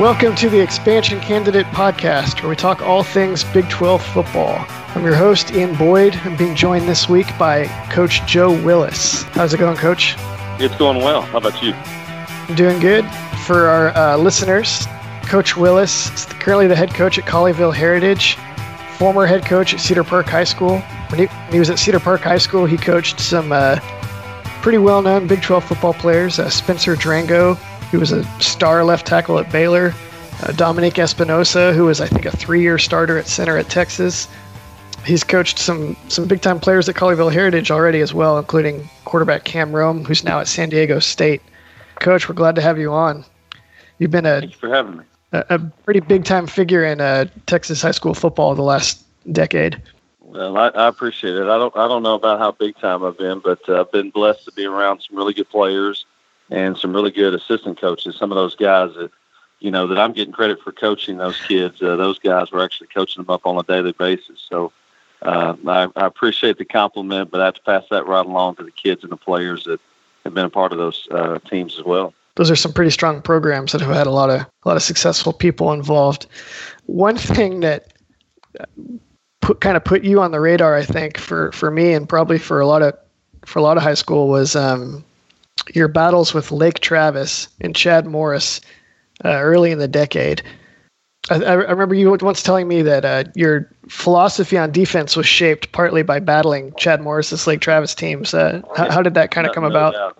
Welcome to the Expansion Candidate Podcast, where we talk all things Big 12 football. I'm your host, Ian Boyd. I'm being joined this week by Coach Joe Willis. How's it going, Coach? It's going well. How about you? I'm doing good. For our uh, listeners, Coach Willis is currently the head coach at Colleyville Heritage, former head coach at Cedar Park High School. When he, when he was at Cedar Park High School, he coached some uh, pretty well known Big 12 football players uh, Spencer Drango, who was a star left tackle at Baylor, uh, Dominique Espinosa, who was, I think, a three year starter at center at Texas. He's coached some, some big time players at Colleyville Heritage already as well, including quarterback Cam Rome, who's now at San Diego State. Coach, we're glad to have you on. You've been a, Thank you for having me. a, a pretty big time figure in uh, Texas high school football the last decade. Well, I, I appreciate it. I don't I don't know about how big time I've been, but uh, I've been blessed to be around some really good players and some really good assistant coaches. Some of those guys that you know that I'm getting credit for coaching those kids. Uh, those guys were actually coaching them up on a daily basis. So uh, I, I appreciate the compliment, but I have to pass that right along to the kids and the players that have been a part of those uh, teams as well. Those are some pretty strong programs that have had a lot of a lot of successful people involved. One thing that put kind of put you on the radar, I think, for for me and probably for a lot of for a lot of high school was um, your battles with Lake Travis and Chad Morris uh, early in the decade. I, I, remember you once telling me that uh, your philosophy on defense was shaped partly by battling Chad Morris's Lake Travis teams. Uh, how, how, did that kind of come no about? Doubt.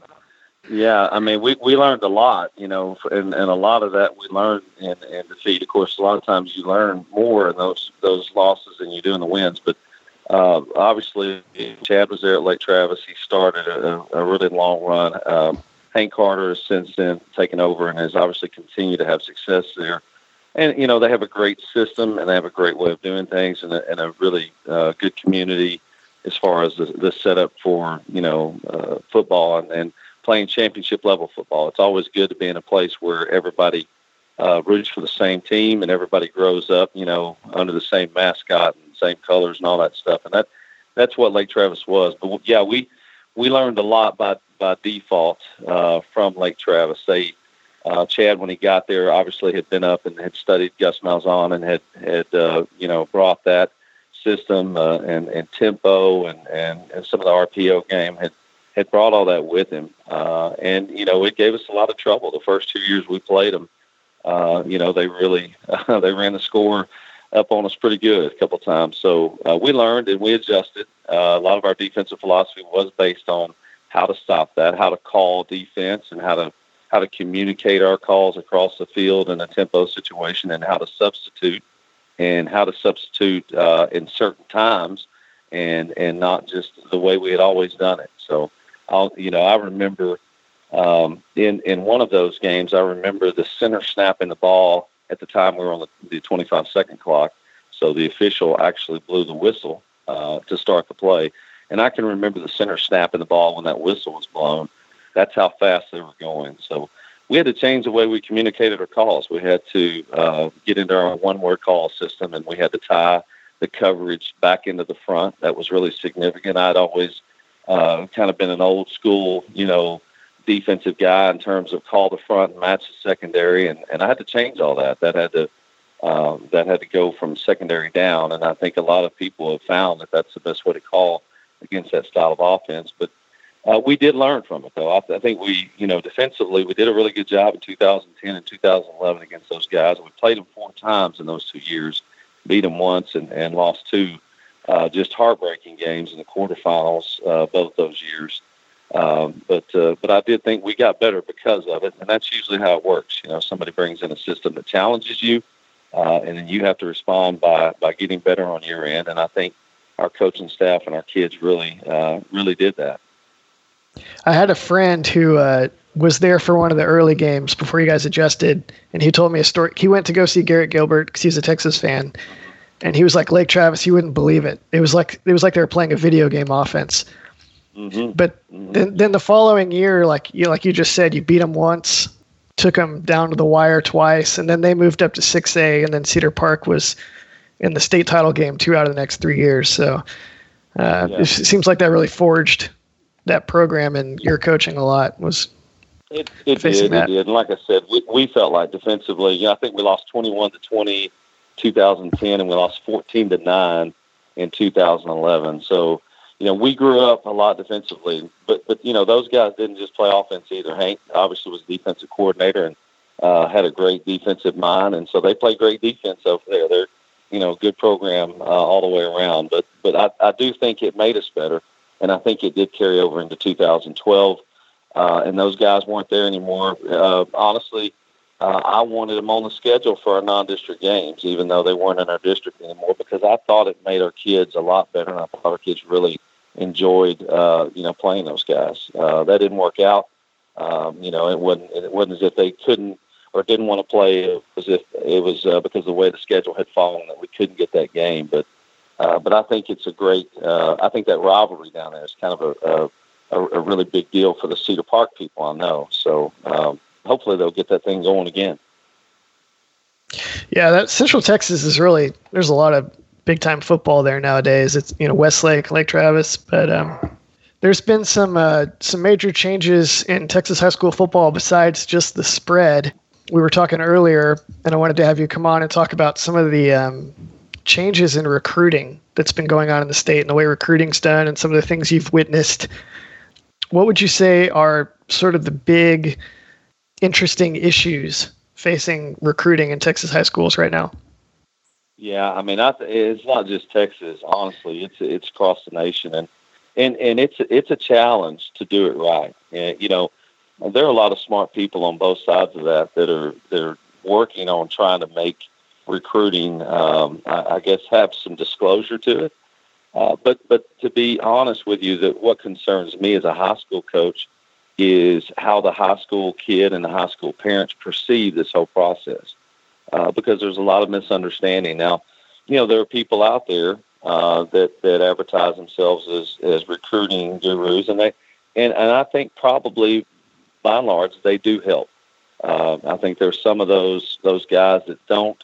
Yeah, I mean, we, we learned a lot, you know, and, and a lot of that we learned in, in defeat. Of course, a lot of times you learn more in those those losses than you do in the wins. But uh, obviously, Chad was there at Lake Travis. He started a, a really long run. Um, Hank Carter has since then taken over and has obviously continued to have success there. And you know, they have a great system and they have a great way of doing things and a, and a really uh, good community as far as the, the setup for you know uh, football and, and playing championship level football. It's always good to be in a place where everybody uh, roots for the same team and everybody grows up, you know, under the same mascot and same colors and all that stuff. And that that's what Lake Travis was. But yeah, we we learned a lot by by default uh, from Lake Travis. They uh, Chad, when he got there, obviously had been up and had studied Gus Malzahn and had had uh, you know brought that system uh, and and tempo and, and and some of the RPO game had had brought all that with him. Uh, and, you know, it gave us a lot of trouble. The first two years we played them, uh, you know, they really, uh, they ran the score up on us pretty good a couple times. So uh, we learned and we adjusted. Uh, a lot of our defensive philosophy was based on how to stop that, how to call defense and how to, how to communicate our calls across the field in a tempo situation and how to substitute and how to substitute uh, in certain times and, and not just the way we had always done it. So, I'll, you know, I remember um, in in one of those games, I remember the center snapping the ball. At the time, we were on the, the 25 second clock, so the official actually blew the whistle uh, to start the play. And I can remember the center snapping the ball when that whistle was blown. That's how fast they were going. So we had to change the way we communicated our calls. We had to uh, get into our one word call system, and we had to tie the coverage back into the front. That was really significant. I'd always uh, kind of been an old school, you know, defensive guy in terms of call the front and match the secondary, and, and I had to change all that. That had to um, that had to go from secondary down, and I think a lot of people have found that that's the best way to call against that style of offense. But uh, we did learn from it, though. I, I think we, you know, defensively, we did a really good job in 2010 and 2011 against those guys. We played them four times in those two years, beat them once, and, and lost two uh, just heartbreaking games in the quarterfinals uh, both those years. Um, but uh, but I did think we got better because of it, and that's usually how it works. You know, somebody brings in a system that challenges you, uh, and then you have to respond by by getting better on your end. And I think our coaching staff and our kids really uh, really did that. I had a friend who uh, was there for one of the early games before you guys adjusted, and he told me a story. He went to go see Garrett Gilbert because he's a Texas fan, and he was like Lake Travis. You wouldn't believe it. It was like it was like they were playing a video game offense. Mm-hmm. But mm-hmm. then, then the following year, like you like you just said, you beat them once, took them down to the wire twice, and then they moved up to six A, and then Cedar Park was in the state title game two out of the next three years. So uh, yeah. it seems like that really forged that program and your coaching a lot was It, it did. That. It did. And like I said, we, we felt like defensively, you know, I think we lost 21 to 20 2010 and we lost 14 to 9 in 2011. So, you know, we grew up a lot defensively, but, but, you know, those guys didn't just play offense either. Hank obviously was defensive coordinator and uh, had a great defensive mind. And so they play great defense over there. They're, you know, good program uh, all the way around. But, but I, I do think it made us better. And I think it did carry over into 2012 uh, and those guys weren't there anymore. Uh, honestly, uh, I wanted them on the schedule for our non-district games, even though they weren't in our district anymore, because I thought it made our kids a lot better, and I thought our kids really enjoyed, uh, you know, playing those guys. Uh, that didn't work out. Um, you know, it wasn't. It wasn't as if they couldn't or didn't want to play. It was if it was uh, because of the way the schedule had fallen that we couldn't get that game. But, uh, but I think it's a great. Uh, I think that rivalry down there is kind of a, a a, really big deal for the Cedar Park people. I know. So um, hopefully they'll get that thing going again. Yeah, that Central Texas is really there's a lot of big time football there nowadays. It's you know Westlake, Lake Travis, but um, there's been some uh, some major changes in Texas high school football besides just the spread. We were talking earlier, and I wanted to have you come on and talk about some of the um, changes in recruiting that's been going on in the state and the way recruiting's done, and some of the things you've witnessed what would you say are sort of the big interesting issues facing recruiting in Texas high schools right now? Yeah, I mean, I th- it's not just Texas. Honestly, it's it's across the nation, and and and it's it's a challenge to do it right. And you know, there are a lot of smart people on both sides of that that are they're working on trying to make recruiting, um, I, I guess, have some disclosure to it. Uh, but but to be honest with you, that what concerns me as a high school coach is how the high school kid and the high school parents perceive this whole process, uh, because there's a lot of misunderstanding. Now, you know there are people out there uh, that that advertise themselves as as recruiting gurus, and they and and I think probably by and large they do help. Uh, I think there's some of those those guys that don't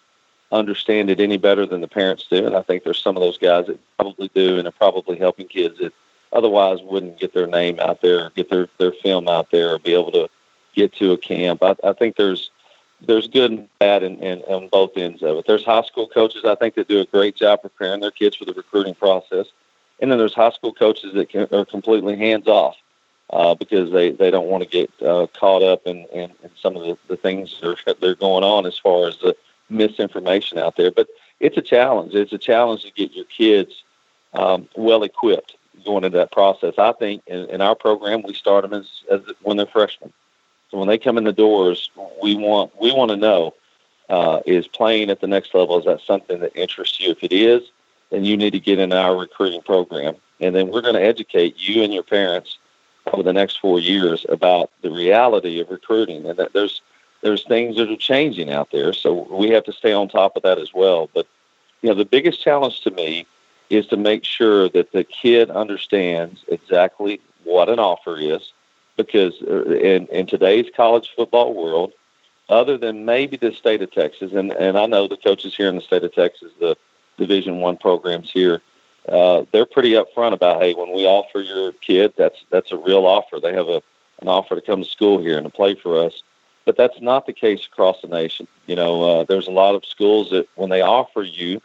understand it any better than the parents do. And I think there's some of those guys that probably do and are probably helping kids that otherwise wouldn't get their name out there, get their, their film out there, or be able to get to a camp. I, I think there's there's good and bad in, in, on both ends of it. There's high school coaches I think that do a great job preparing their kids for the recruiting process, and then there's high school coaches that can, are completely hands off uh, because they, they don't want to get uh, caught up in, in, in some of the, the things that are, that are going on as far as the misinformation out there. But it's a challenge. It's a challenge to get your kids um, well equipped going into that process. I think in, in our program we start them as, as when they're freshmen. So when they come in the doors, we want we want to know uh, is playing at the next level is that something that interests you? If it is, then you need to get in our recruiting program, and then we're going to educate you and your parents over the next four years about the reality of recruiting, and that there's there's things that are changing out there. So we have to stay on top of that as well. But you know, the biggest challenge to me is to make sure that the kid understands exactly what an offer is, because uh, in in today's college football world, other than maybe the state of Texas, and and I know the coaches here in the state of Texas, the Division One programs here. Uh, they're pretty upfront about, hey, when we offer your kid, that's that's a real offer. They have a an offer to come to school here and to play for us but that's not the case across the nation. You know, uh, there's a lot of schools that when they offer you,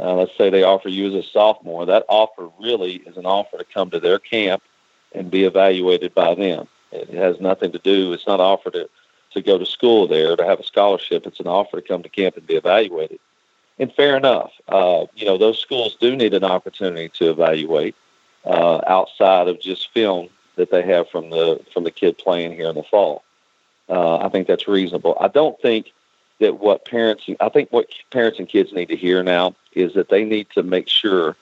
uh, let's say they offer you as a sophomore, that offer really is an offer to come to their camp and be evaluated by them. It has nothing to do. It's not an offer to to go to school there to have a scholarship. It's an offer to come to camp and be evaluated. And fair enough, uh, you know, those schools do need an opportunity to evaluate uh, outside of just film that they have from the from the kid playing here in the fall. Uh, I think that's reasonable. I don't think that what parents, I think what parents and kids need to hear now is that they need to make sure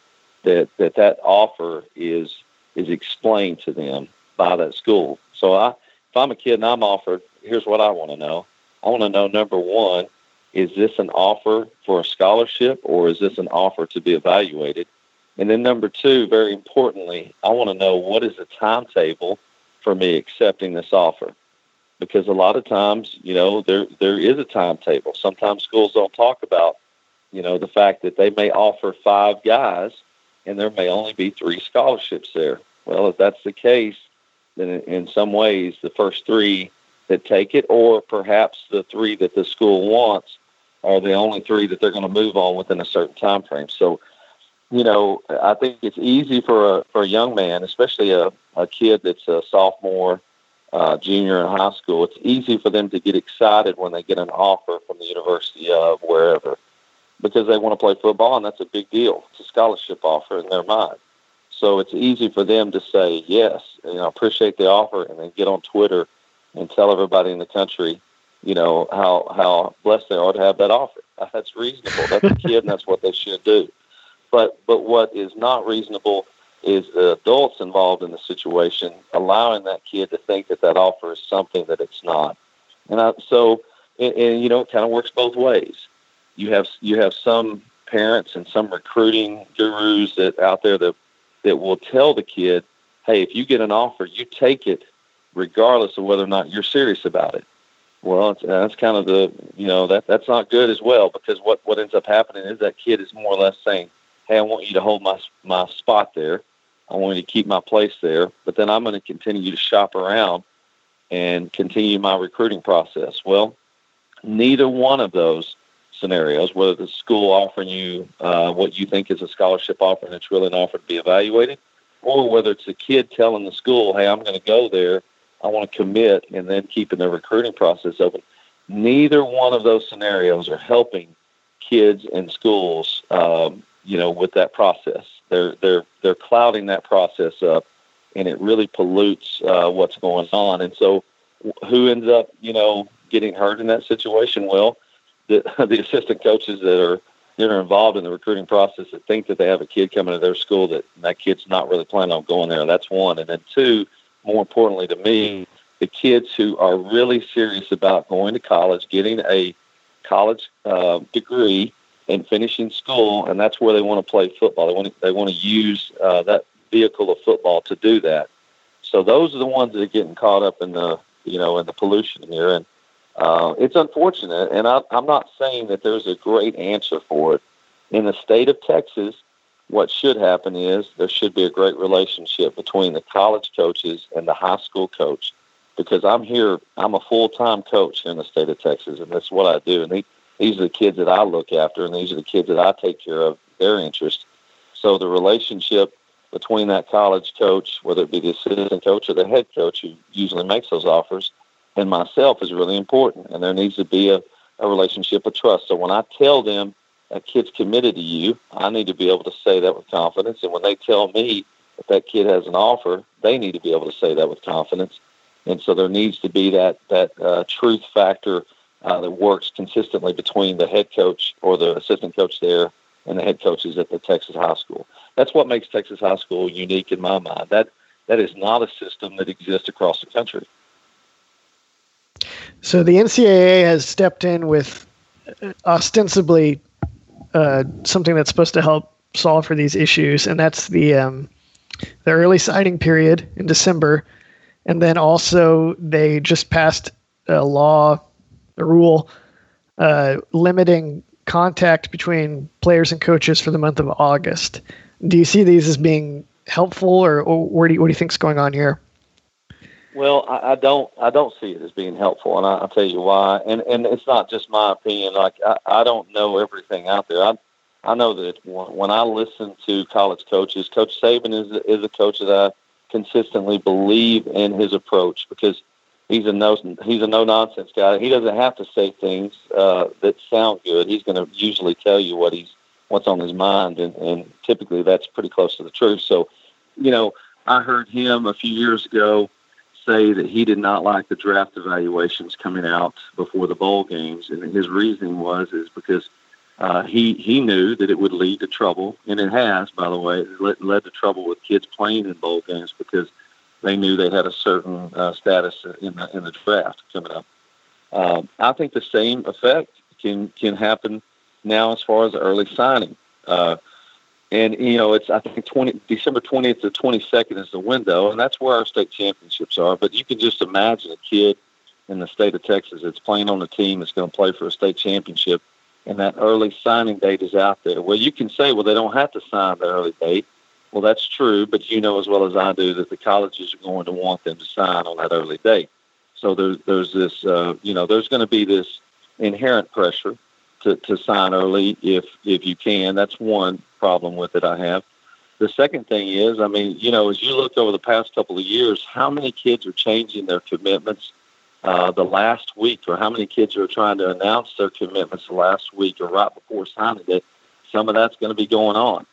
that that, that offer is is explained to them by that school. So I, if I'm a kid and I'm offered, here's what I want to know. I want to know number one, is this an offer for a scholarship or is this an offer to be evaluated? And then number two, very importantly, I want to know what is the timetable for me accepting this offer because a lot of times, you know, there there is a timetable. Sometimes schools don't talk about, you know, the fact that they may offer five guys and there may only be three scholarships there. Well, if that's the case, then in some ways the first three that take it, or perhaps the three that the school wants are the only three that they're going to move on within a certain time frame. So, you know, I think it's easy for a for a young man, especially a, a kid that's a sophomore, uh, junior in high school. It's easy for them to get excited when they get an offer from the university of wherever, because they want to play football, and that's a big deal. It's a scholarship offer in their mind. So it's easy for them to say yes, you know, appreciate the offer, and then get on Twitter and tell everybody in the country, you know, how how blessed they are to have that offer. That's reasonable. That's a kid, and that's what they should do. But but what is not reasonable is the adults involved in the situation allowing that kid to think that that offer is something that it's not. And I, so, and, and you know, it kind of works both ways. You have you have some parents and some recruiting gurus that out there that that will tell the kid, "Hey, if you get an offer, you take it regardless of whether or not you're serious about it. Well, that's kind of the you know that that's not good as well because what what ends up happening is that kid is more or less saying, "Hey, I want you to hold my my spot there. I want you to keep my place there, but then I'm going to continue to shop around and continue my recruiting process." Well, neither one of those scenarios, whether the school offering you uh, what you think is a scholarship offer and it's really an offer to be evaluated, or whether it's a kid telling the school, "Hey, I'm going to go there." I want to commit and then keeping the recruiting process open. Neither one of those scenarios are helping kids and schools, um, you know, with that process. They're they're they're clouding that process up, and it really pollutes uh, what's going on. And so, who ends up, you know, getting hurt in that situation? Well, the the assistant coaches that are that are involved in the recruiting process that think that they have a kid coming to their school that that kid's not really planning on going there. That's one, and then two more importantly to me, the kids who are really serious about going to college, getting a college uh, degree, and finishing school, and that's where they want to play football. They want to, they want to use uh, that vehicle of football to do that. So those are the ones that are getting caught up in the you know in the pollution here, and uh, it's unfortunate. And I, I'm not saying that there's a great answer for it. In the state of Texas, what should happen is there should be a great relationship between the college coaches and the high school coach because I'm here, I'm a full time coach in the state of Texas, and that's what I do. And these are the kids that I look after, and these are the kids that I take care of their interest. So the relationship between that college coach, whether it be the assistant coach or the head coach who usually makes those offers, and myself is really important. And there needs to be a, a relationship of trust. So when I tell them, that kid's committed to you. I need to be able to say that with confidence. And when they tell me that that kid has an offer, they need to be able to say that with confidence. And so there needs to be that that uh, truth factor uh, that works consistently between the head coach or the assistant coach there and the head coaches at the Texas high school. That's what makes Texas high school unique in my mind. That that is not a system that exists across the country. So the NCAA has stepped in with ostensibly uh, something that's supposed to help solve for these issues, and that's the um, the early signing period in December, and then also they just passed a law, a rule uh, limiting contact between players and coaches for the month of August. Do you see these as being helpful, or, or what do you, what do you think is going on here? Well, I, I don't. I don't see it as being helpful, and I, will tell you why. And and it's not just my opinion. Like I, I don't know everything out there. I I know that when I listen to college coaches, Coach Saban is is a coach that I consistently believe in his approach because he's a no he's a no nonsense guy. He doesn't have to say things uh, that sound good. He's going to usually tell you what he's what's on his mind, and, and typically that's pretty close to the truth. So, you know, I heard him a few years ago say that he did not like the draft evaluations coming out before the bowl games, and his reasoning was is because uh, he he knew that it would lead to trouble, and it has, by the way, led, led to trouble with kids playing in bowl games because they knew they had a certain uh, status in the in the draft coming up. Um, I think the same effect can can happen now as far as early signing. Uh, and you know, it's I think twenty December twentieth to twenty second is the window, and that's where our state championships are. But you can just imagine a kid in the state of Texas that's playing on a team that's going to play for a state championship, and that early signing date is out there. Well, you can say, well, they don't have to sign the early date. Well, that's true, but you know as well as I do that the colleges are going to want them to sign on that early date. So there's there's this uh, you know there's going to be this inherent pressure to, to sign early if if you can. That's one problem with it I have. The second thing is, I mean, you know, as you look over the past couple of years, how many kids are changing their commitments uh, the last week, or how many kids are trying to announce their commitments the last week or right before signing it? Some of that's going to be going on.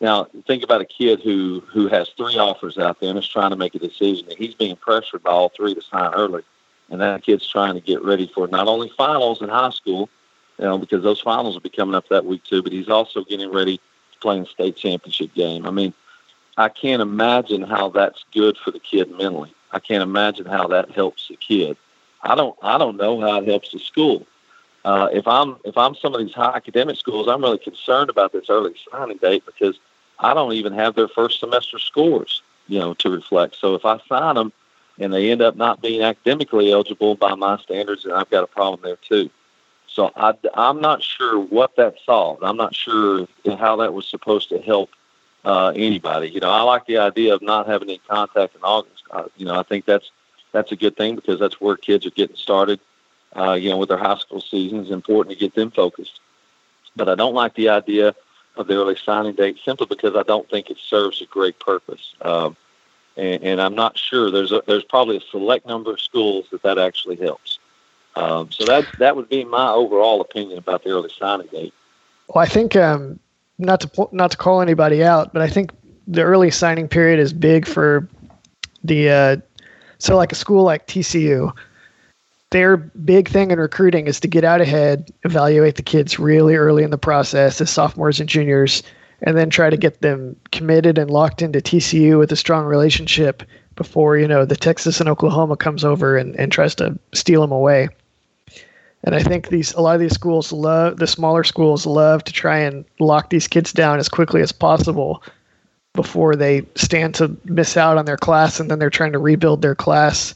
Now, think about a kid who who has three offers out there and is trying to make a decision. and He's being pressured by all three to sign early, and that kid's trying to get ready for not only finals in high school, you know, because those finals will be coming up that week too, but he's also getting ready playing state championship game. I mean, I can't imagine how that's good for the kid mentally. I can't imagine how that helps the kid. I don't I don't know how it helps the school. Uh, if I'm if I'm some of these high academic schools, I'm really concerned about this early signing date because I don't even have their first semester scores, you know, to reflect. So if I sign them and they end up not being academically eligible by my standards, then I've got a problem there too. So I, I'm not sure what that solved. I'm not sure how that was supposed to help uh, anybody. You know, I like the idea of not having any contact in August. You know, I think that's that's a good thing because that's where kids are getting started. Uh, you know, with their high school seasons, important to get them focused. But I don't like the idea of the early signing date simply because I don't think it serves a great purpose. Um, and, and I'm not sure. There's a, there's probably a select number of schools that that actually helps. Um, so that that would be my overall opinion about the early signing date. Well, I think um, not to not to call anybody out, but I think the early signing period is big for the uh, so like a school like TCU. Their big thing in recruiting is to get out ahead, evaluate the kids really early in the process as sophomores and juniors, and then try to get them committed and locked into TCU with a strong relationship before you know the Texas and Oklahoma comes over and, and tries to steal them away. And I think these a lot of these schools love the smaller schools love to try and lock these kids down as quickly as possible before they stand to miss out on their class and then they're trying to rebuild their class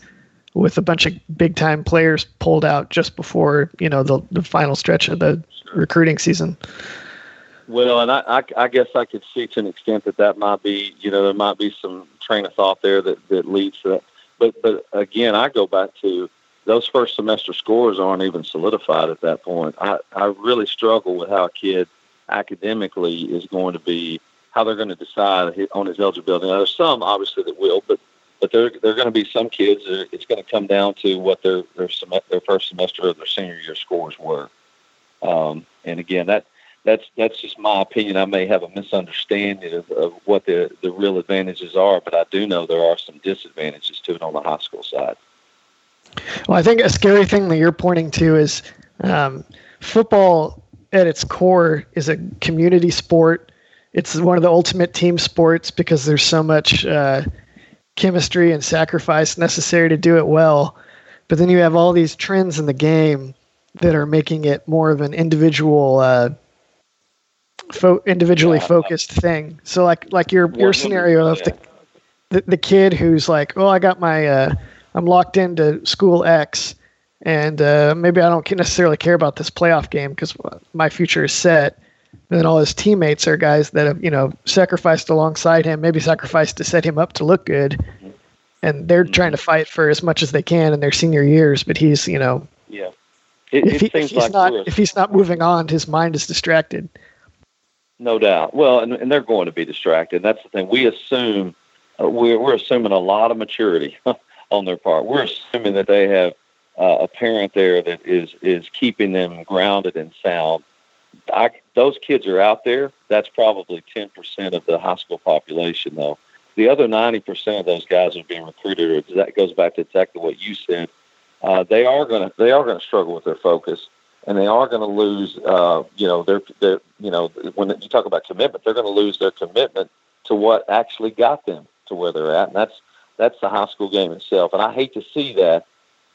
with a bunch of big time players pulled out just before, you know, the, the final stretch of the recruiting season. Well, and I, I, I guess I could see to an extent that that might be, you know, there might be some train of thought there that, that leads to that. But, but again, I go back to those first semester scores aren't even solidified at that point. I, I really struggle with how a kid academically is going to be, how they're going to decide on his eligibility. Now, there's some obviously that will, but but there there are going to be some kids. That it's going to come down to what their their sem- their first semester of their senior year scores were. Um, and again, that that's that's just my opinion. I may have a misunderstanding of, of what the the real advantages are, but I do know there are some disadvantages to it on the high school side. Well, I think a scary thing that you're pointing to is um, football at its core is a community sport. It's one of the ultimate team sports because there's so much uh, chemistry and sacrifice necessary to do it well. But then you have all these trends in the game that are making it more of an individual, uh, fo- individually yeah. focused thing. So like like your your scenario of the, the the kid who's like, oh, I got my uh, I'm locked into school X, and uh, maybe I don't necessarily care about this playoff game because my future is set. And then all his teammates are guys that have you know sacrificed alongside him, maybe sacrificed to set him up to look good, and they're mm-hmm. trying to fight for as much as they can in their senior years. But he's you know yeah. It, if, he, if he's like not if he's not moving on, his mind is distracted. No doubt. Well, and, and they're going to be distracted. That's the thing. We assume uh, we're we're assuming a lot of maturity on their part. We're assuming that they have uh, a parent there that is is keeping them grounded and sound. I, those kids are out there. That's probably ten percent of the high school population, though. The other ninety percent of those guys are being recruited. Or that goes back to exactly what you said. Uh, they are going to they are going to struggle with their focus, and they are going to lose. Uh, you know, their their you know when you talk about commitment, they're going to lose their commitment to what actually got them to where they're at, and that's that's the high school game itself. And I hate to see that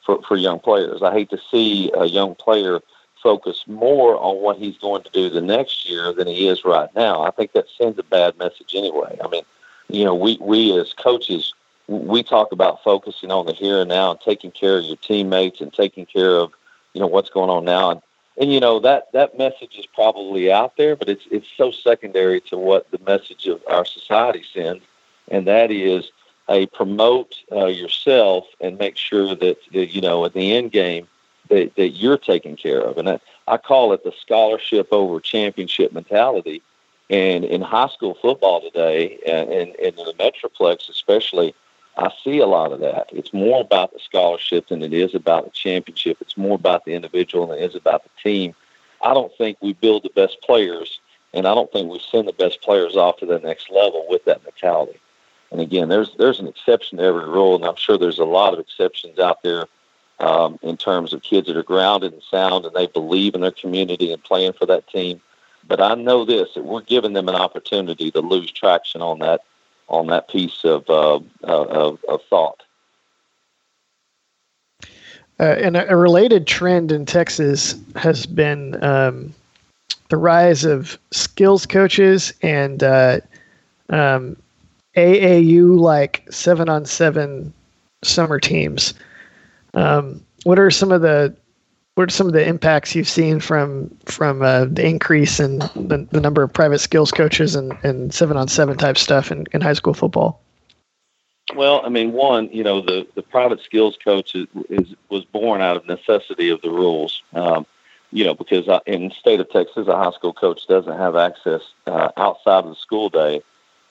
for, for young players. I hate to see a young player focus more on what he's going to do the next year than he is right now. I think that sends a bad message anyway. I mean, you know, we, we as coaches, we talk about focusing on the here and now and taking care of your teammates and taking care of, you know, what's going on now. And, and you know, that, that message is probably out there, but it's, it's so secondary to what the message of our society sends. And that is a promote uh, yourself and make sure that, you know at the end game that, that you're taking care of. And I, I call it the scholarship over championship mentality. And in high school football today, and, and, and in the Metroplex especially, I see a lot of that. It's more about the scholarship than it is about the championship. It's more about the individual than it is about the team. I don't think we build the best players, and I don't think we send the best players off to the next level with that mentality. And again, there's there's an exception to every rule, and I'm sure there's a lot of exceptions out there um, in terms of kids that are grounded and sound and they believe in their community and playing for that team. But I know this that we're giving them an opportunity to lose traction on that on that piece of uh, uh, of, of, thought. Uh, and a, related trend in Texas has been um, the rise of skills coaches and uh, um, AAU like seven on seven summer teams. Um, what are some of the what are some of the impacts you've seen from from uh, the increase in the, the, number of private skills coaches and, and seven on seven type stuff in, in high school football? Well, I mean, one, you know, the, the private skills coach is, is was born out of necessity of the rules. Um, you know, because uh, in the state of Texas, a high school coach doesn't have access uh, outside of the school day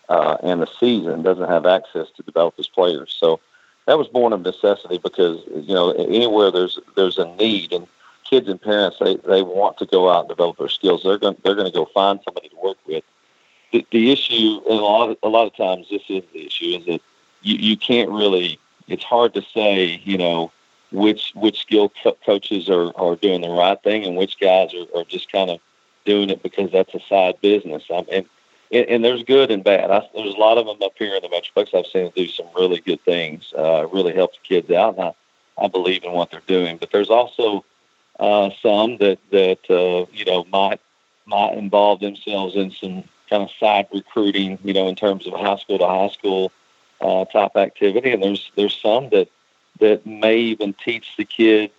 uh, and the season, doesn't have access to develop his players. So that was born of necessity because you know anywhere there's there's a need and kids and parents they, they want to go out and develop their skills. They're going they're going to go find somebody to work with. The, the issue, and a lot of, a lot of times, this is the issue, is that you, you can't really. It's hard to say, you know, which which skill co- coaches are, are doing the right thing and which guys are, are just kind of doing it because that's a side business. Um, and, and and there's good and bad. I, there's a lot of them up here in the Metroplex. I've seen them do some really good things, uh, really help the kids out, and I, I believe in what they're doing. But there's also uh, some that that uh, you know might might involve themselves in some kind of side recruiting, you know, in terms of high school to high school uh, type activity, and there's there's some that that may even teach the kid,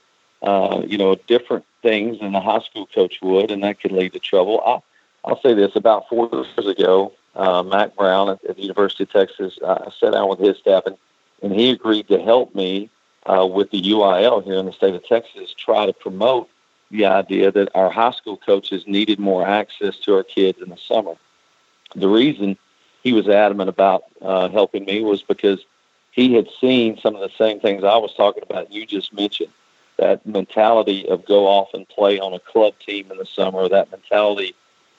uh, you know, different things than the high school coach would, and that could lead to trouble. I'll say this: about four years ago, uh, Brown at, at the University of Texas, uh, I sat down with his staff, and, and he agreed to help me uh, with the UIL here in the state of Texas, try to promote the idea that our high school coaches needed more access to our kids in the summer. The reason he was adamant about uh, helping me was because he had seen some of the same things I was talking about. You just mentioned that mentality of go off and play on a club team in the summer, that mentality,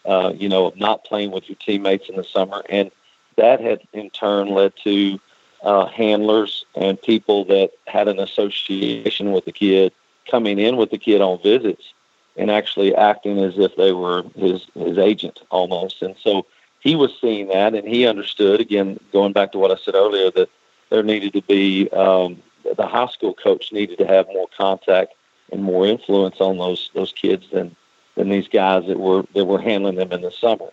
uh, you know, of not playing with your teammates in the summer. And that had in turn led to uh, handlers and people that had an association with the kid coming in with the kid on visits and actually acting as if they were his his agent almost. And so he was seeing that, and he understood. Again, going back to what I said earlier, that there needed to be um, the high school coach needed to have more contact and more influence on those those kids than than these guys that were that were handling them in the summer.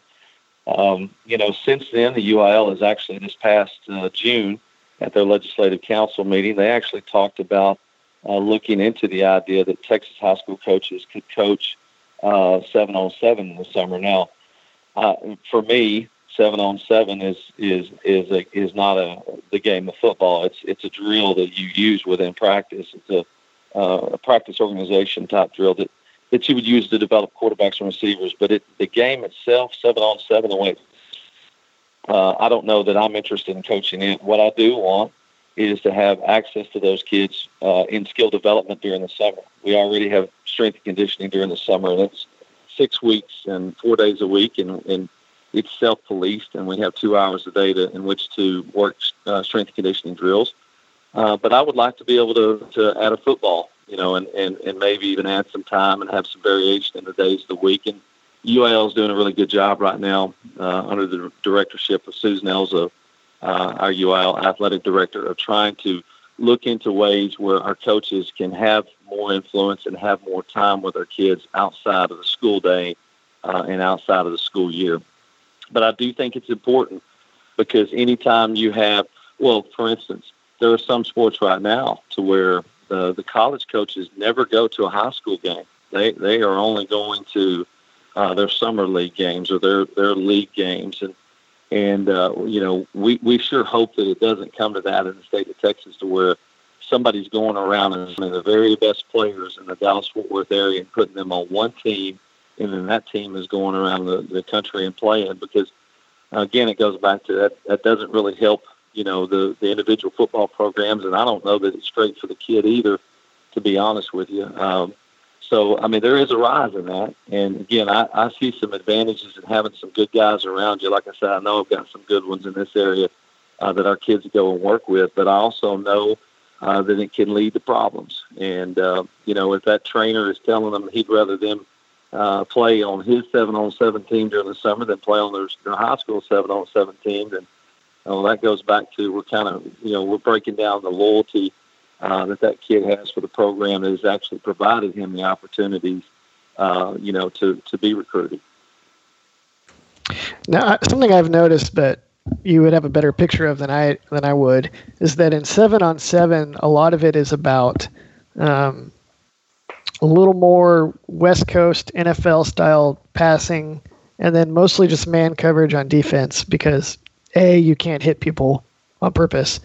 Um, you know, since then, the UIL has actually this past uh, June at their legislative council meeting, they actually talked about uh, looking into the idea that Texas high school coaches could coach uh, seven on seven in the summer. Now, uh, for me, seven on seven is is is a, is not a the game of football. It's it's a drill that you use within practice. It's a, uh, a practice organization type drill that that you would use to develop quarterbacks and receivers. But it, the game itself, seven on seven, the way uh, I don't know that I'm interested in coaching it. What I do want is to have access to those kids uh, in skill development during the summer. We already have strength and conditioning during the summer, and it's six weeks and four days a week, and, and it's self-policed, and we have two hours a day to, in which to work uh, strength conditioning drills. Uh, but I would like to be able to, to add a football, you know, and, and, and maybe even add some time and have some variation in the days of the week and UIL is doing a really good job right now uh, under the directorship of Susan Elza, uh, our UIL athletic director, of trying to look into ways where our coaches can have more influence and have more time with our kids outside of the school day uh, and outside of the school year. But I do think it's important because anytime you have, well, for instance, there are some sports right now to where the, the college coaches never go to a high school game. They they are only going to uh, their summer league games or their their league games, and And uh, you know, we we sure hope that it doesn't come to that in the state of Texas, to where somebody's going around and the very best players in the Dallas Fort Worth area and putting them on one team, and then that team is going around the, the country and playing. Because again, it goes back to that. That doesn't really help, you know, the the individual football programs, and I don't know that it's great for the kid either. To be honest with you. Um, so, I mean, there is a rise in that. And again, I, I see some advantages in having some good guys around you. Like I said, I know I've got some good ones in this area uh, that our kids go and work with, but I also know uh, that it can lead to problems. And, uh, you know, if that trainer is telling them he'd rather them uh, play on his 7 on 7 team during the summer than play on their, their high school 7 on 7 team, then well, that goes back to we're kind of, you know, we're breaking down the loyalty uh, that that kid has for the program that has actually provided him the opportunities, uh, you know, to, to be recruited. Now, something I've noticed, that you would have a better picture of than I than I would, is that in seven on seven, a lot of it is about um, a little more West Coast NFL style passing, and then mostly just man coverage on defense because a you can't hit people on purpose,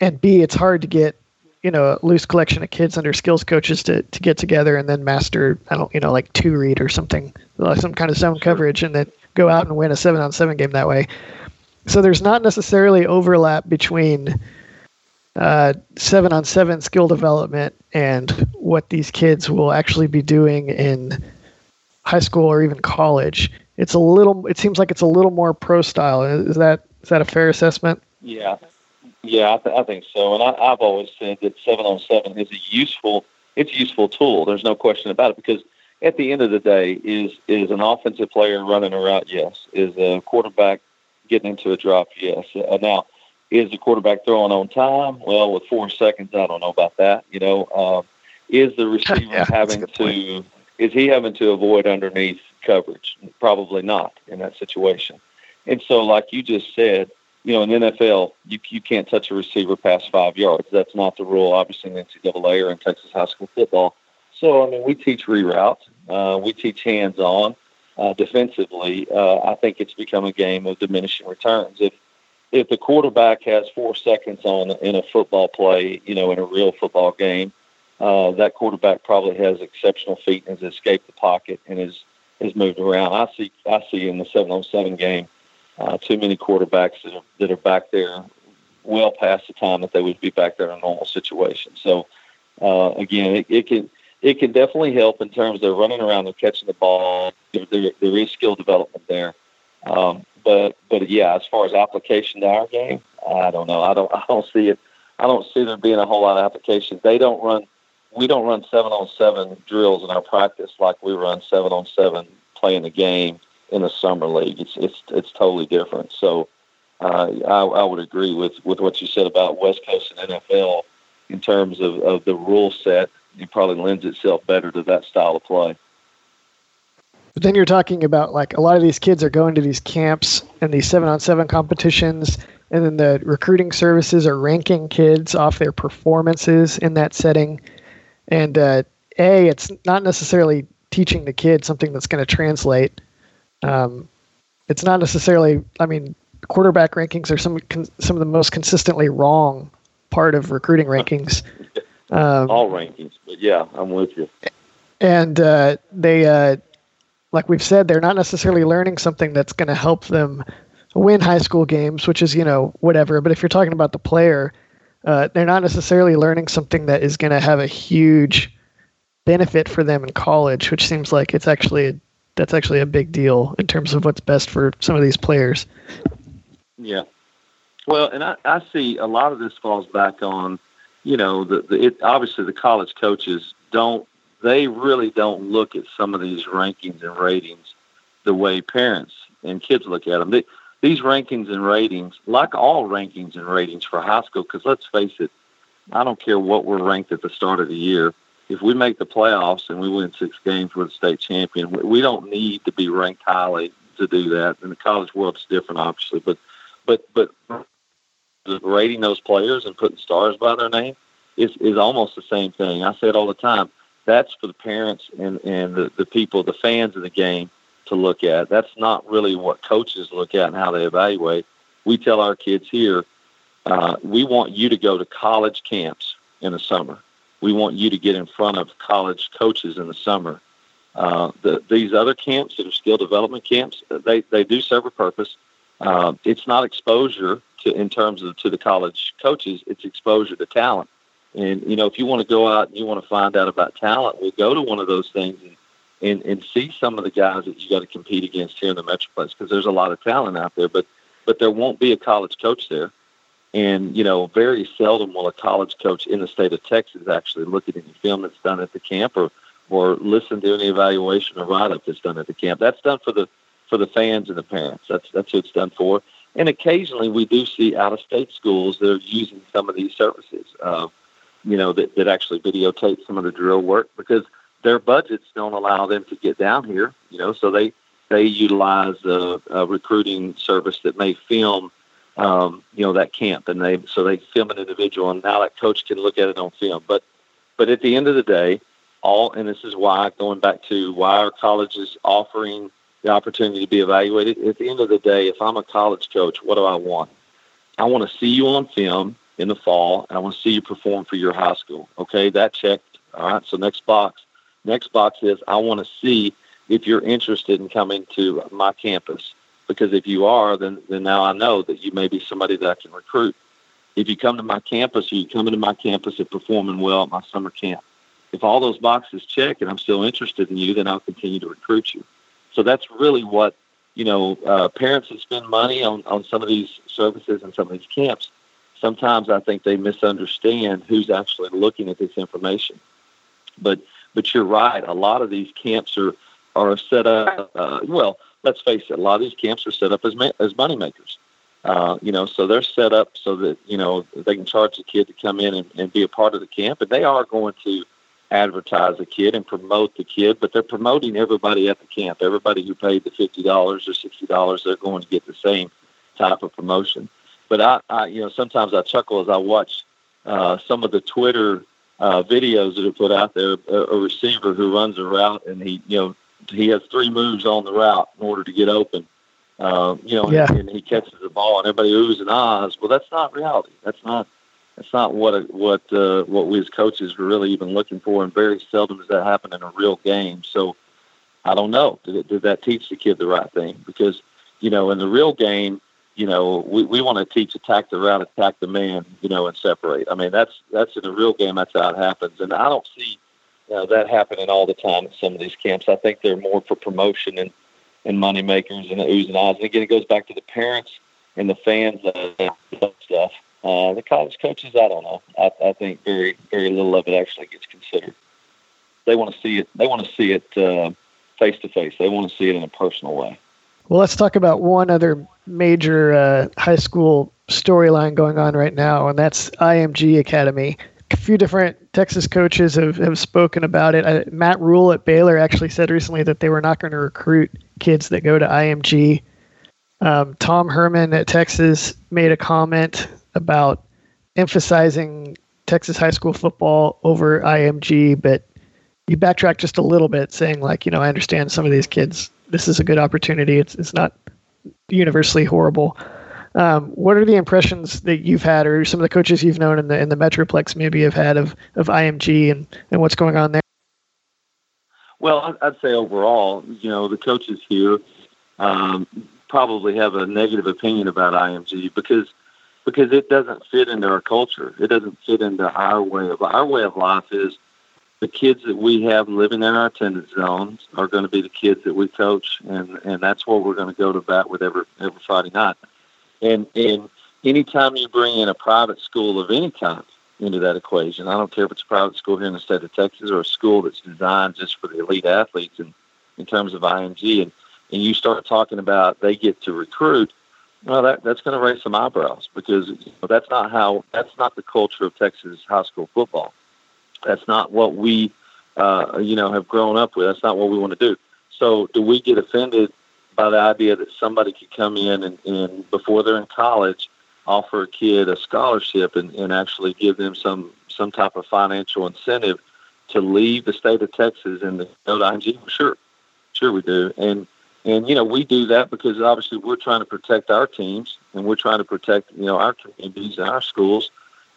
and B, it's hard to get you know a loose collection of kids under skills coaches to, to get together and then master I don't you know like two read or something like some kind of zone coverage and then go out and win a seven on seven game that way. So there's not necessarily overlap between uh, seven on seven skill development and what these kids will actually be doing in high school or even college. It's a little. It seems like it's a little more pro style. Is that is that a fair assessment? Yeah, yeah, I, th- I think so. And I, I've always said that seven on seven is a useful, it's a useful tool. There's no question about it because at the end of the day, is is an offensive player running a route? Yes. Is a quarterback getting into a drop? Yes. Uh, now, is the quarterback throwing on time? Well, with four seconds, I don't know about that. You know, um, is the receiver yeah, having to? Point. Is he having to avoid underneath coverage? Probably not in that situation. And so, like you just said, you know, in NFL, you you can't touch a receiver past five yards. That's not the rule, obviously, in NCAA or in Texas high school football. So, I mean, we teach reroute, uh, we teach hands-on uh, defensively. Uh, I think it's become a game of diminishing returns. If if the quarterback has four seconds on in a football play, you know, in a real football game, uh, that quarterback probably has exceptional feet and has escaped the pocket and is is moved around. I see I see in the seven on seven game uh, too many quarterbacks that are, that are back there well past the time that they would be back there in a normal situation. So uh, again, it, it can it can definitely help in terms of running around and catching the ball. There, there, there is skill development there, um, but but yeah, as far as application to our game, I don't know. I don't I don't see it. I don't see there being a whole lot of application. They don't run. We don't run seven on seven drills in our practice like we run seven on seven playing the game in the summer league. It's it's it's totally different. So uh, I, I would agree with with what you said about West Coast and NFL in terms of, of the rule set. It probably lends itself better to that style of play. But then you're talking about like a lot of these kids are going to these camps and these seven on seven competitions, and then the recruiting services are ranking kids off their performances in that setting. And uh, a, it's not necessarily teaching the kid something that's going to translate um, it's not necessarily. I mean, quarterback rankings are some some of the most consistently wrong part of recruiting rankings. Um, All rankings, but yeah, I'm with you. And uh, they, uh, like we've said, they're not necessarily learning something that's going to help them win high school games, which is you know whatever. But if you're talking about the player, uh, they're not necessarily learning something that is going to have a huge benefit for them in college, which seems like it's actually a that's actually a big deal in terms of what's best for some of these players. Yeah. Well, and I, I see a lot of this falls back on, you know, the, the it, obviously the college coaches don't they really don't look at some of these rankings and ratings the way parents and kids look at them. They, these rankings and ratings, like all rankings and ratings for high school, because let's face it, I don't care what we're ranked at the start of the year if we make the playoffs and we win six games, we're the state champion. We don't need to be ranked highly to do that. In the college world, it's different, obviously, but but but rating those players and putting stars by their name is is almost the same thing. I say it all the time. That's for the parents and and the, the people, the fans of the game to look at. That's not really what coaches look at and how they evaluate. We tell our kids here, uh, we want you to go to college camps in the summer. We want you to get in front of college coaches in the summer. Uh, the, these other camps that are skill development camps, they, they do serve a purpose. Uh, it's not exposure to in terms of to the college coaches; it's exposure to talent. And you know, if you want to go out and you want to find out about talent, we'll go to one of those things and and, and see some of the guys that you got to compete against here in the Metroplex because there's a lot of talent out there. But but there won't be a college coach there. And, you know, very seldom will a college coach in the state of Texas actually look at any film that's done at the camp or, or listen to any evaluation or write up that's done at the camp. That's done for the for the fans and the parents. That's that's what it's done for. And occasionally we do see out of state schools that are using some of these services, uh, you know, that, that actually videotape some of the drill work because their budgets don't allow them to get down here, you know, so they they utilize a, a recruiting service that may film um, you know that camp, and they so they film an individual, and now that coach can look at it on film. But but at the end of the day, all and this is why going back to why our colleges offering the opportunity to be evaluated. At the end of the day, if I'm a college coach, what do I want? I want to see you on film in the fall, and I want to see you perform for your high school. Okay, that checked. All right. So next box, next box is I want to see if you're interested in coming to my campus because if you are, then then now I know that you may be somebody that I can recruit. If you come to my campus or you come into my campus and performing well at my summer camp, if all those boxes check and I'm still interested in you, then I'll continue to recruit you. So that's really what you know. Uh, parents that spend money on on some of these services and some of these camps, sometimes I think they misunderstand who's actually looking at this information. But but you're right. A lot of these camps are are set up. Uh, well, let's face it, a lot of these camps are set up as ma- as money makers. Uh, you know, so they're set up so that you know they can charge the kid to come in and, and be a part of the camp, and they are going to advertise the kid and promote the kid, but they're promoting everybody at the camp. Everybody who paid the fifty dollars or sixty dollars, they're going to get the same type of promotion. But I, I you know, sometimes I chuckle as I watch uh, some of the Twitter uh, videos that are put out there. A, a receiver who runs a route and he, you know, he has three moves on the route in order to get open. Uh, you know, yeah. and, and he catches the ball, and everybody oohs and ahs. Well, that's not reality. That's not that's not what a, what uh, what we as coaches are really even looking for, and very seldom does that happen in a real game. So, I don't know. Did, it, did that teach the kid the right thing? Because you know, in the real game, you know, we, we want to teach attack the route, attack the man, you know, and separate. I mean, that's that's in the real game. That's how it happens, and I don't see you that happening all the time at some of these camps. I think they're more for promotion and, and money makers and oohs and ahs. And again, it goes back to the parents and the fans and stuff. Uh, the college coaches, I don't know. I, I think very, very little of it actually gets considered. They want to see it. They want to see it face to face. They want to see it in a personal way. Well, let's talk about one other major uh, high school storyline going on right now, and that's IMG Academy a few different Texas coaches have, have spoken about it. Uh, Matt Rhule at Baylor actually said recently that they were not going to recruit kids that go to IMG. Um, Tom Herman at Texas made a comment about emphasizing Texas high school football over IMG, but you backtrack just a little bit, saying like, you know, I understand some of these kids. This is a good opportunity. It's it's not universally horrible. Um, what are the impressions that you've had, or some of the coaches you've known in the in the Metroplex maybe have had of, of IMG and, and what's going on there? Well, I'd say overall, you know, the coaches here um, probably have a negative opinion about IMG because because it doesn't fit into our culture. It doesn't fit into our way of our way of life. Is the kids that we have living in our attendance zones are going to be the kids that we coach, and and that's what we're going to go to bat with every every Friday night. And and anytime you bring in a private school of any kind into that equation, I don't care if it's a private school here in the state of Texas or a school that's designed just for the elite athletes in, in terms of IMG, and, and you start talking about they get to recruit, well, that, that's going to raise some eyebrows because you know, that's not how that's not the culture of Texas high school football. That's not what we, uh, you know, have grown up with. That's not what we want to do. So, do we get offended by the idea that somebody could come in and, and before they're in college, offer a kid a scholarship and, and actually give them some some type of financial incentive to leave the state of Texas and the go to IMG. Sure, sure we do. And and you know we do that because obviously we're trying to protect our teams and we're trying to protect you know our communities and our schools.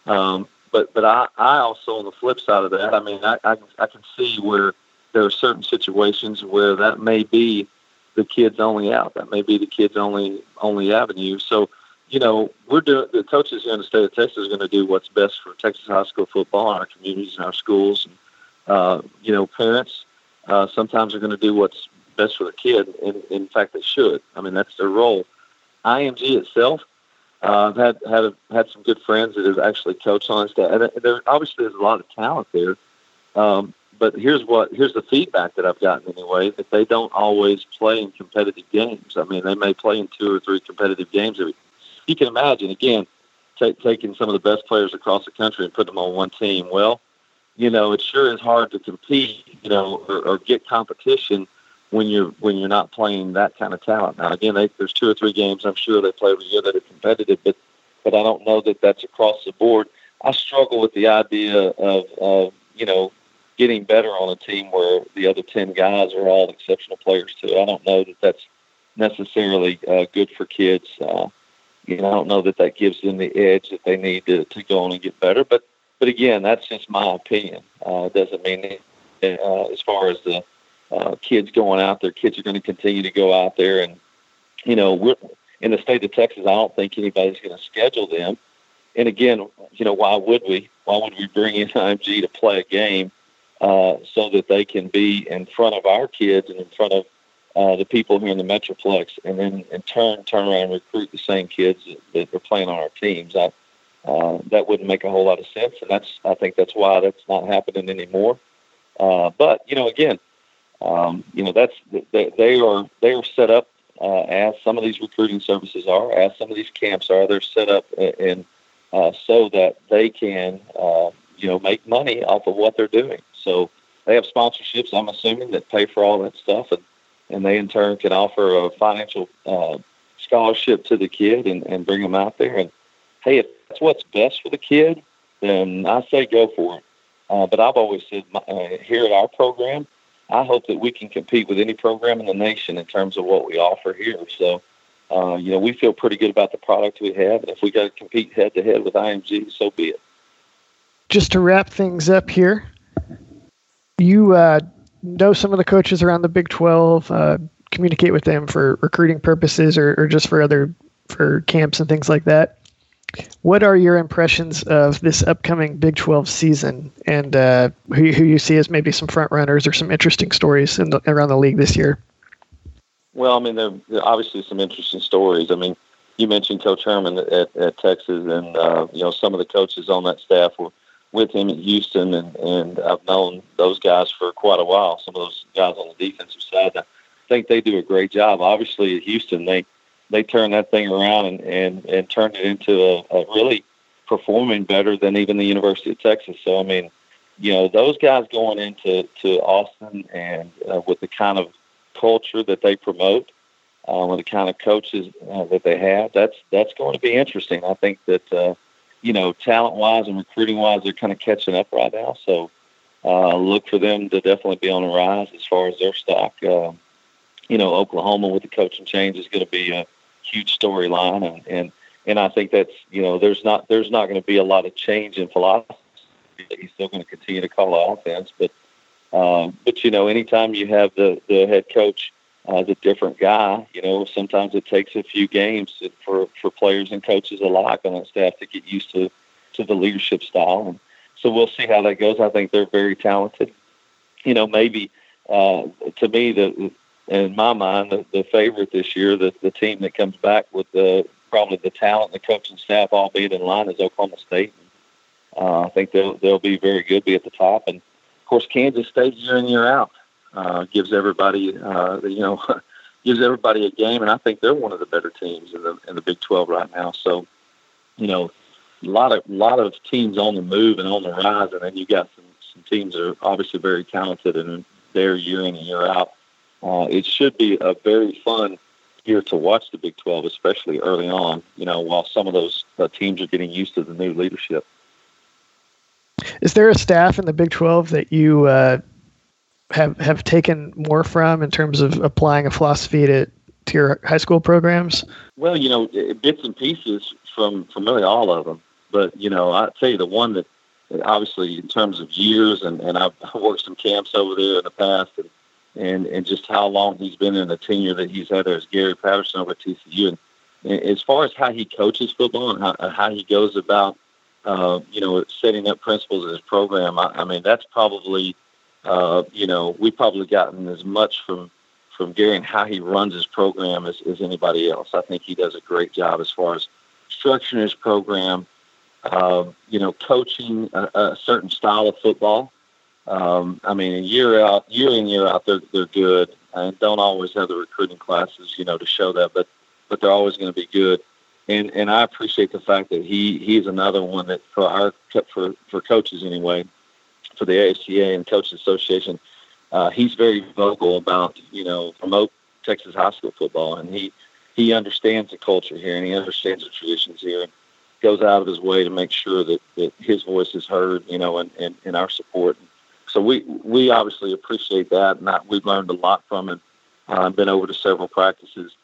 Um, but but I, I also on the flip side of that, I mean I, I I can see where there are certain situations where that may be the kids only out. That may be the kids only only avenue. So, you know, we're doing the coaches here in the state of Texas are going to do what's best for Texas high school football our communities and our schools. And, uh, you know, parents uh, sometimes are going to do what's best for the kid. And in fact, they should. I mean, that's their role. IMG itself, uh, I've had had a, had some good friends that have actually coached on staff. And there obviously there's a lot of talent there. Um, but here's what here's the feedback that I've gotten anyway that they don't always play in competitive games. I mean, they may play in two or three competitive games. Every, you can imagine again t- taking some of the best players across the country and putting them on one team. Well, you know, it sure is hard to compete, you know, or, or get competition when you're when you're not playing that kind of talent. Now, again, they, there's two or three games I'm sure they play every year that are competitive, but but I don't know that that's across the board. I struggle with the idea of, of you know getting better on a team where the other 10 guys are all exceptional players too. I don't know that that's necessarily uh, good for kids. Uh, you know, I don't know that that gives them the edge that they need to, to go on and get better. But, but again, that's just my opinion. Uh, it doesn't mean uh, as far as the uh, kids going out there, kids are going to continue to go out there. And, you know, we're in the state of Texas. I don't think anybody's going to schedule them. And again, you know, why would we? Why would we bring in IMG to play a game uh, so that they can be in front of our kids and in front of uh, the people here in the Metroplex, and then in turn turn around and recruit the same kids that, are playing on our teams. I, uh, that wouldn't make a whole lot of sense, and that's I think that's why that's not happening anymore. Uh, but you know, again, um, you know that's they, they are they are set up uh, as some of these recruiting services are, as some of these camps are. They're set up and uh, so that they can uh, you know make money off of what they're doing. So they have sponsorships, I'm assuming, that pay for all that stuff, and, and they in turn can offer a financial uh, scholarship to the kid and, and bring them out there. And hey, if that's what's best for the kid, then I say go for it. Uh, but I've always said uh, here at our program, I hope that we can compete with any program in the nation in terms of what we offer here. So, uh, you know, we feel pretty good about the product we have, and if we got to compete head to head with IMG, so be it. Just to wrap things up here, you uh, know some of the coaches around the Big 12, uh, communicate with them for recruiting purposes or, or just for other for camps and things like that. What are your impressions of this upcoming Big 12 season and uh, who, who you see as maybe some front runners or some interesting stories the, around the league this year? Well, I mean, there are obviously some interesting stories. I mean, you mentioned Coach Herman at, at Texas, and uh, you know some of the coaches on that staff were with him at Houston, and, and I've known those guys for quite a while. Some of those guys on the defensive side, I think they do a great job. Obviously, at Houston, they they turned that thing around and and, and turned it into a, a really performing better than even the University of Texas. So I mean, you know, those guys going into to Austin and uh, with the kind of culture that they promote, uh, with the kind of coaches uh, that they have, that's that's going to be interesting. I think that. Uh, you know, talent wise and recruiting wise, they're kind of catching up right now. So uh, look for them to definitely be on the rise as far as their stock. Uh, you know, Oklahoma with the coaching change is going to be a huge storyline, and and and I think that's you know there's not there's not going to be a lot of change in philosophy. He's still going to continue to call offense, but um, but you know, anytime you have the the head coach uh, a different guy. You know, sometimes it takes a few games for for players and coaches alike on that staff to get used to to the leadership style. And so we'll see how that goes. I think they're very talented. You know, maybe uh, to me the in my mind the, the favorite this year, the the team that comes back with the probably the talent, the coaching staff, albeit in line, is Oklahoma State. Uh, I think they'll they'll be very good, be at the top, and of course Kansas State year in year out uh, gives everybody, uh, you know, gives everybody a game, and I think they're one of the better teams in the in the Big 12 right now. So, you know, a lot of lot of teams on the move and on the rise, and then you got some some teams that are obviously very talented and they're year in and year out. Uh, it should be a very fun year to watch the Big 12, especially early on. You know, while some of those uh, teams are getting used to the new leadership. Is there a staff in the Big 12 that you uh, have have taken more from in terms of applying a philosophy to to your high school programs? Well, you know, bits and pieces from from really all of them. But you know, I'd say the one that obviously in terms of years, and and I've worked some camps over there in the past, and and and just how long he's been in the tenure that he's had as Gary Patterson over at TCU. And as far as how he coaches football and how, how he goes about, uh, you know, setting up principles in his program, I, I mean, that's probably, uh, you know, we've probably gotten as much from from Gary and how he runs his program as, as anybody else. I think he does a great job as far as structuring his program, uh, you know, coaching a, a, certain style of football. Um, I mean, year out, year in, year out, they're, they're good and don't always have the recruiting classes, you know, to show that, but, but they're always going to be good. And, and I appreciate the fact that he, he is another one that for our, for, for coaches anyway, for the ASCA and Coaches Association, uh, he's very vocal about you know promote Texas high school football, and he he understands the culture here and he understands the traditions here, and goes out of his way to make sure that, that his voice is heard, you know, and, and, and our support. So we we obviously appreciate that, and we've learned a lot from it. Uh, I've been over to several practices.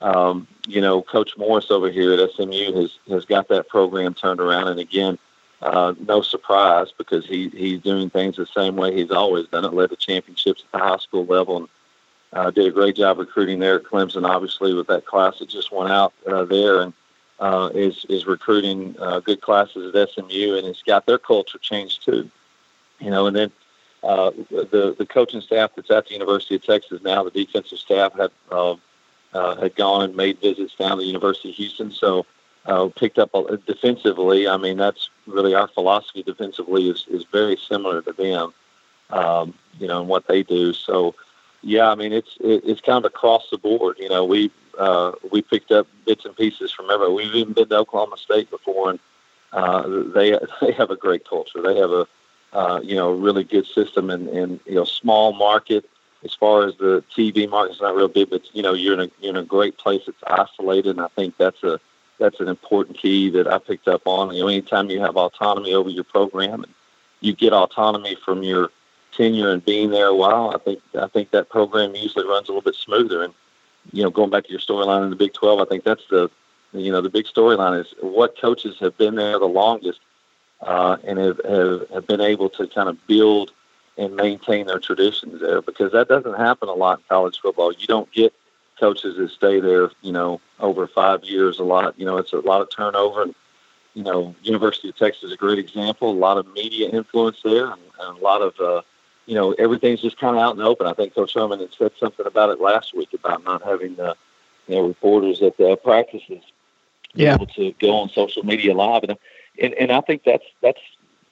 Um, you know, Coach Morris over here at SMU has has got that program turned around, and again, uh, no surprise because he he's doing things the same way he's always done it. Led the championships at the high school level and uh, did a great job recruiting there at Clemson. Obviously, with that class that just went out uh, there and uh, is is recruiting uh, good classes at SMU and it's got their culture changed too. You know, and then uh, the the coaching staff that's at the University of Texas now, the defensive staff had uh, uh, had gone and made visits down to the University of Houston. So uh, picked up defensively. I mean, that's really our philosophy defensively is, is very similar to them, um, you know, and what they do. So, yeah, I mean, it's it, it's kind of across the board. You know, we uh, we picked up bits and pieces from everywhere. We've even been to Oklahoma State before, and uh, they they have a great culture. They have a uh, you know really good system, and and you know small market as far as the TV market, market's not real big, but you know you're in a you're in a great place. It's isolated, and I think that's a that's an important key that I picked up on. You know, anytime you have autonomy over your program and you get autonomy from your tenure and being there a while, I think I think that program usually runs a little bit smoother. And you know, going back to your storyline in the Big Twelve, I think that's the you know the big storyline is what coaches have been there the longest uh, and have, have have been able to kind of build and maintain their traditions there because that doesn't happen a lot in college football. You don't get coaches that stay there, you know, over five years a lot. You know, it's a lot of turnover. And, you know, University of Texas is a great example. A lot of media influence there, and, and a lot of, uh, you know, everything's just kind of out in the open. I think Coach Herman had said something about it last week about not having, uh, you know, reporters at the practices yeah. able to go on social media live, and and and I think that's that's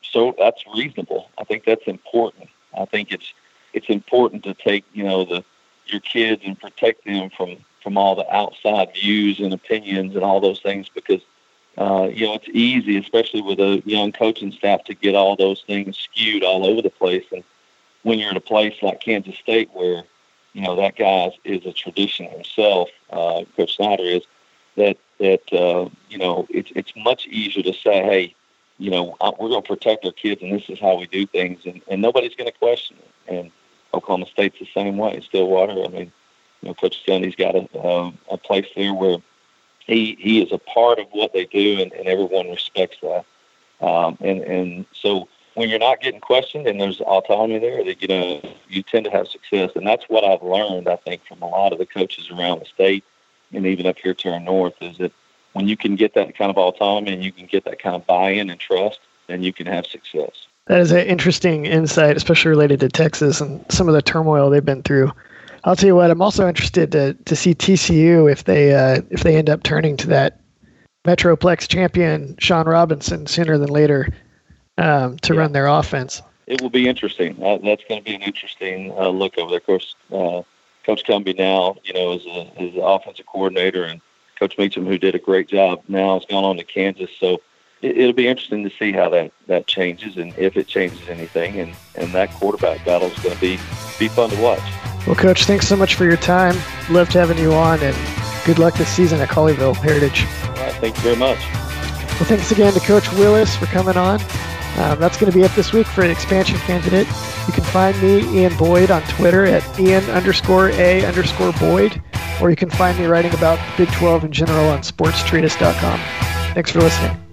so that's reasonable. I think that's important. I think it's it's important to take you know the your kids and protect them from from all the outside views and opinions and all those things because uh, you know it's easy, especially with a young coaching staff, to get all those things skewed all over the place. And when you're in a place like Kansas State, where you know that guy is, is a tradition himself, uh, Coach Snyder is that that uh, you know it's it's much easier to say, hey, you know we're going to protect our kids, and this is how we do things, and, and nobody's going to question it. And Oklahoma State's the same way. Stillwater. I mean, you know, Coach Gundy's got a um, a place there where he he is a part of what they do, and, and everyone respects that. Um, and and so when you're not getting questioned and there's autonomy there, that you know you tend to have success, and that's what I've learned. I think from a lot of the coaches around the state, and even up here to our north, is that when you can get that kind of autonomy and you can get that kind of buy-in and trust, then you can have success. That is an interesting insight, especially related to Texas and some of the turmoil they've been through. I'll tell you what, I'm also interested to, to see TCU if they uh, if they end up turning to that Metroplex champion Shawn Robinson sooner than later um, to yeah. run their offense. It will be interesting. Uh, that's going to be an interesting uh, look over there. Of course, uh, Coach Cumbie now, you know, is a, is an offensive coordinator, and Coach Meacham, who did a great job, now has gone on to Kansas. So it, will be interesting to see how that, that changes and if it changes anything. And, and that quarterback battle is going to be be fun to watch. Well, Coach, thanks so much for your time. Loved having you on, and good luck this season at Colleyville Heritage. All right, thank you very much. Well, thanks again to Coach Willis for coming on. Um, that's going to be it this week for an expansion candidate. You can find me, Ian Boyd, on Twitter at Ian underscore A underscore Boyd, or you can find me writing about Big 12 in general on sportstreatise.com. Thanks for listening.